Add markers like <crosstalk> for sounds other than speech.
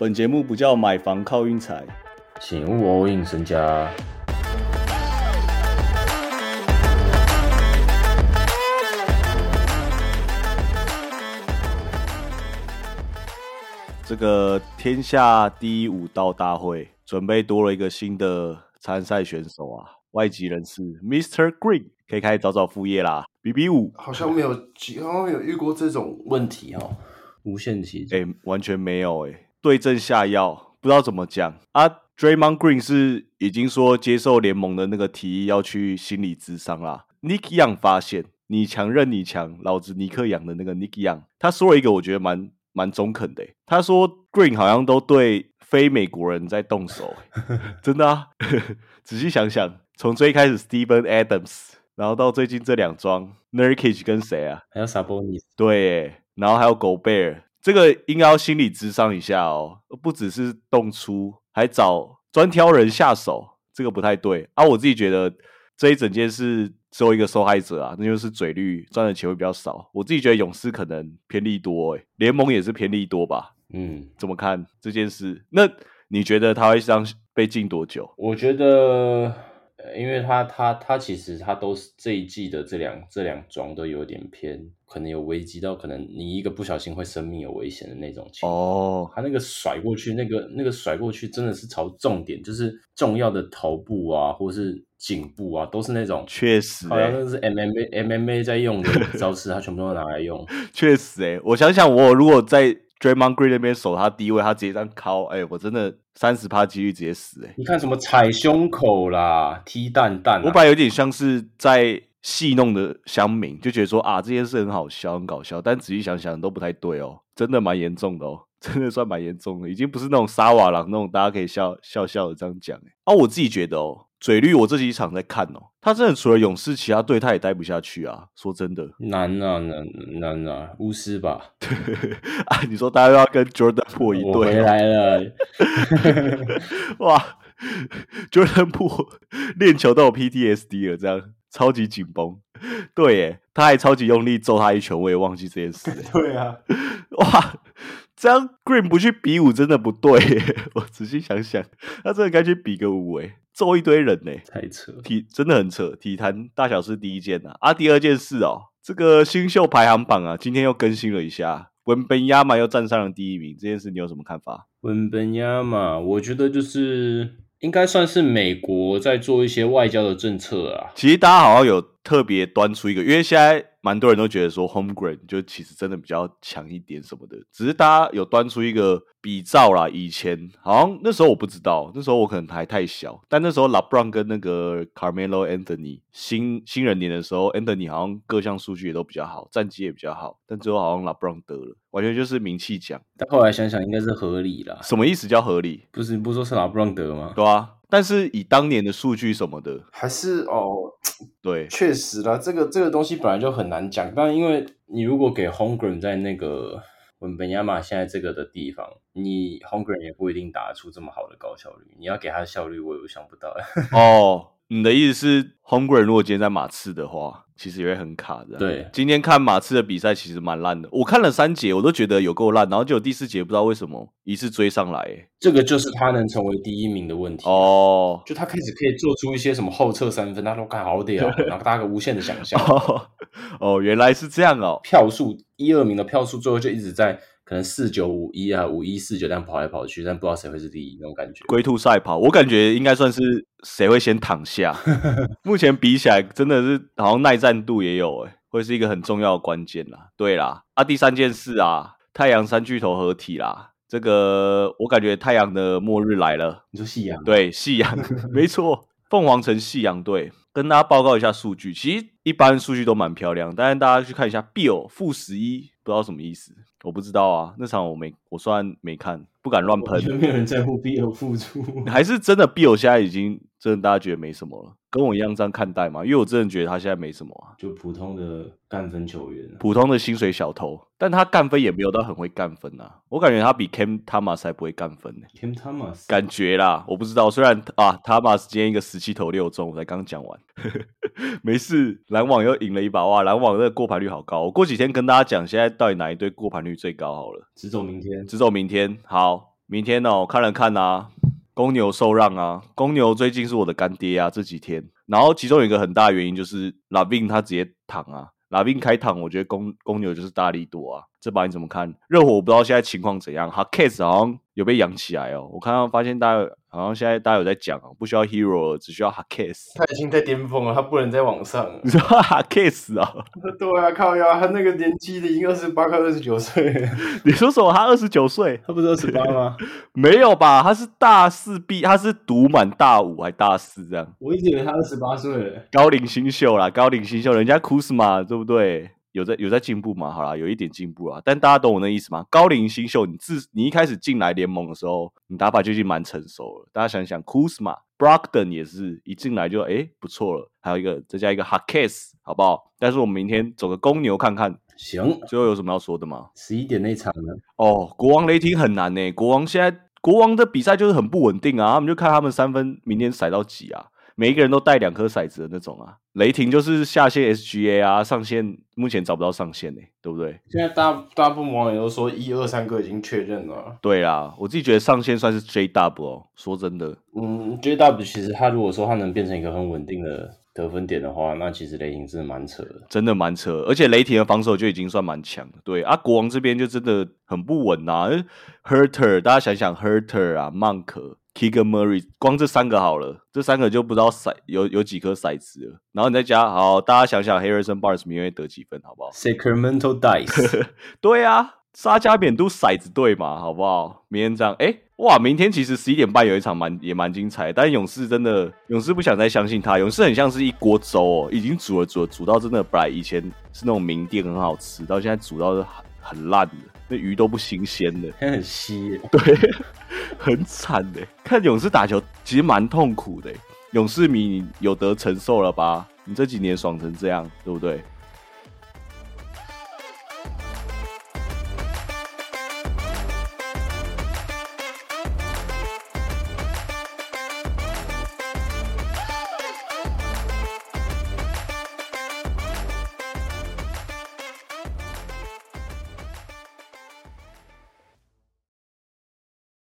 本节目不叫买房靠运财，请勿 all in 身家。这个天下第一武道大会准备多了一个新的参赛选手啊，外籍人士 Mr. Green 可以开始找找副业啦。B B 五好像没有，好像没有遇过这种问题哦，无限期。哎、完全没有哎、对症下药，不知道怎么讲啊。Draymond Green 是已经说接受联盟的那个提议要去心理咨商啦。Nick Young 发现你强任你强，老子尼克养的那个 Nick Young，他说了一个我觉得蛮蛮中肯的欸、他说 Green 好像都对非美国人在动手欸、<laughs> 真的啊。<laughs> 仔细想想，从最一开始 Steven Adams，然后到最近这两桩 Nurkic 跟谁啊？还有 Sabonis，对耶，然后还有狗贝尔，这个应该要心理咨商一下哦，不只是动粗，还找专挑人下手，这个不太对啊。我自己觉得这一整件事只有一个受害者啊，那就是嘴绿赚的钱会比较少。我自己觉得勇士可能偏利多，诶，联盟也是偏利多吧？嗯，怎么看这件事？那你觉得他会这样被禁多久？我觉得，呃因为他他他其实他都是这一季的这两这两桩都有点偏，可能有危机到可能你一个不小心会生命有危险的那种情况。哦，他那个甩过去，那个那个甩过去真的是朝重点，就是重要的头部啊，或是颈部啊，都是那种确实、欸，好像那是 MMA MMA 在用的 <laughs> 招式，他全部都拿来用。确实、欸，我想想，我如果在 Draymond Green 那边守他低位，他直接这样敲，哎、我真的三十趴几率直接死、欸，你看什么踩胸口啦、踢蛋蛋、啊，我本来有点像是在戏弄的乡民，就觉得说啊这件事很好笑、很搞笑，但仔细想想都不太对哦，真的蛮严重的哦，真的算蛮严重的，已经不是那种沙瓦朗那种大家可以笑笑笑的这样讲欸啊，我自己觉得哦，嘴绿我这几场在看哦，他真的除了勇士，其他队他也待不下去啊，说真的难啊难难啊，巫师吧，啊，你说大家又要跟 Jordan 破一我队、哦，回来了，<laughs> 哇，Jordan 破练球都有 PTSD 了，这样超级紧绷。对耶，他还超级用力揍他一拳，我也忘记这件事 <laughs> 了。对啊，哇，这样 Green 不去比武真的不对耶。我仔细想想，他真的该去比个武哎，揍一堆人呢。太扯。体真的很扯，体坛大小事第一件呐、啊，第二件事哦，这个新秀排行榜啊，今天又更新了一下，文本亚马又站上了第一名，这件事你有什么看法？文本亚马，我觉得就是应该算是美国在做一些外交的政策啊。其实大家好像有特别端出一个，因为现在蛮多人都觉得说 Homegrown 就其实真的比较强一点什么的，只是大家有端出一个比照啦。以前好像那时候我不知道，那时候我可能还太小，但那时候 LeBron 跟那个 Carmelo Anthony 新新人年的时候，Anthony 好像各项数据也都比较好，战绩也比较好，但最后好像 LeBron 得了，完全就是名气奖。但后来想想，应该是合理啦。什么意思叫合理？不是你不是说是拉布朗得吗？对啊，但是以当年的数据什么的，还是哦，对，确实啦，这个这个东西本来就很难讲，但因为你如果给 Homegrown 在那个文本亚马现在这个的地方，你 Homegrown 也不一定打得出这么好的高效率。你要给他的效率，我有想不到。<laughs> 哦，你的意思是 Homegrown 如果今天在马刺的话，其实也会很卡的。对今天看马刺的比赛其实蛮烂的，我看了三节，我都觉得有够烂，然后就有第四节不知道为什么一次追上来。欸这个就是他能成为第一名的问题。哦，就他开始可以做出一些什么后撤三分，他说看好屌，<laughs> 然后大家个无限的想象。哦，哦，原来是这样哦。票数一二名的票数最后就一直在可能四九五一啊五一四九这样跑来跑去，但不知道谁会是第一那种感觉。龟兔赛跑，我感觉应该算是谁会先躺下。<laughs> 目前比起来，真的是好像耐战度也有诶，会是一个很重要的关键啦。对啦，啊，第三件事啊，太阳三巨头合体啦，这个我感觉太阳的末日来了。你说夕阳？对，夕阳，<laughs> 没错，凤凰城夕阳队。跟大家报告一下数据，其实一般数据都蛮漂亮，但是大家去看一下 Bill 负十一，不知道什么意思，我不知道啊，那场我没，我虽然没看，不敢乱喷没有人在乎 BL 付出。<laughs> 还是真的 Bill 现在已经真的大家觉得没什么了，跟我一样这样看待嘛，因为我真的觉得他现在没什么啊，就普通的干分球员、啊，普通的薪水小偷，但他干分也没有到很会干分啊，我感觉他比 Cam Thomas 还不会干分呢、Kim Thomas，感觉啦，我不知道。虽然啊，，Thomas 今天一个十七投六中，我才刚讲完，<laughs> 没事。篮网又赢了一把，哇！篮网这个过盘率好高。我过几天跟大家讲，现在到底哪一队过盘率最高好了，只走明天。只走明天。好，明天哦，看了看啊，公牛受让啊，公牛最近是我的干爹啊，这几天。然后其中有一个很大原因就是拉宾他直接躺啊，拉宾开躺，我觉得公公牛就是大力多啊。这把你怎么看？热火我不知道现在情况怎样，哈 case 好像有被养起来哦。我看到发现大家好像现在大家有在讲哦，不需要 hero，只需要哈 case。他已经在巅峰了，他不能再往上了。<laughs> 你说哈 case 啊？<laughs> 对啊，靠呀，他那个年纪的已经二十八快二十九岁。<laughs> 你说什么？他二十九岁？他不是二十八吗？没有吧？他是大四毕，他是读满大五还大四这样。我一直以为他二十八岁了。高龄新秀啦，高龄新秀，人家库斯马对不对？有在有在进步嘛？好啦，有一点进步啊。但大家懂我那意思吗？高龄新秀，你自你一开始进来联盟的时候，你打法就已经蛮成熟了。大家想想，，Kuzma、Brogdon 也是一进来就哎不错了。还有一个再加一个 Hakes，好不好？但是我们明天走个公牛看看。行，最后有什么要说的吗？十一点那场呢？哦，国王雷霆很难呢。国王现在国王的比赛就是很不稳定啊。他们就看他们三分明天甩到几啊？每一个人都带两颗骰子的那种啊，雷霆就是下线 SGA 啊，上线目前找不到上线呢，对不对？现在大大部分网友都说一二三个已经确认了。对啊，我自己觉得上线算是 JW 哦。说真的，嗯，JW 其实他如果说他能变成一个很稳定的得分点的话，那其实雷霆真的蛮扯的，真的蛮扯。而且雷霆的防守就已经算蛮强的，对啊，国王这边就真的很不稳呐。Herter，大家想想 Herter 啊，Monk。Keegan Murray，光这三个好了，这三个就不知道骰有有几颗骰子了。然后你再加，好，大家想想，Harrison Barnes 明天得几分，好不好？Sacramento Dice，<laughs> 对啊，沙加冕都骰子对嘛，好不好？明天这样，哎，哇，明天其实十一点半有一场蛮也蛮精彩，但勇士真的，勇士不想再相信他，勇士很像是一锅粥哦，已经煮了煮了煮到真的，本来以前是那种名店很好吃，到现在煮到很很烂的。那鱼都不新鲜的，很稀，<laughs> 对，很惨的。看勇士打球其实蛮痛苦的，勇士迷你有得承受了吧？你这几年爽成这样，对不对？